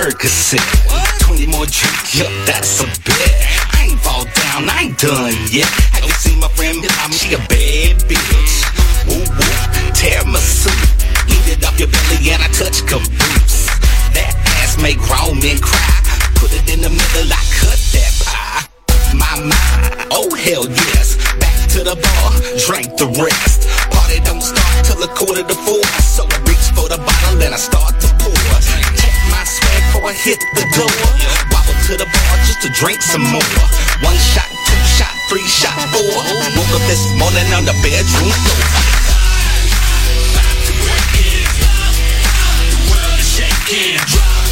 Percocet. 20 more drinks, yup, that's a bet. I ain't fall down, I ain't done yet. Have you seen my friend? I mean, she a bad bitch. Woo woo, tear my suit. Eat it up your belly and I touch caboose. That ass make grown men cry. Put it in the middle, I cut that pie. My mind, oh hell yes. Back to the bar, drink the rest. hit the door. Wobble to the bar just to drink some more. One shot, two shot, three shot, four. Woke up this morning on the bedroom floor. Drop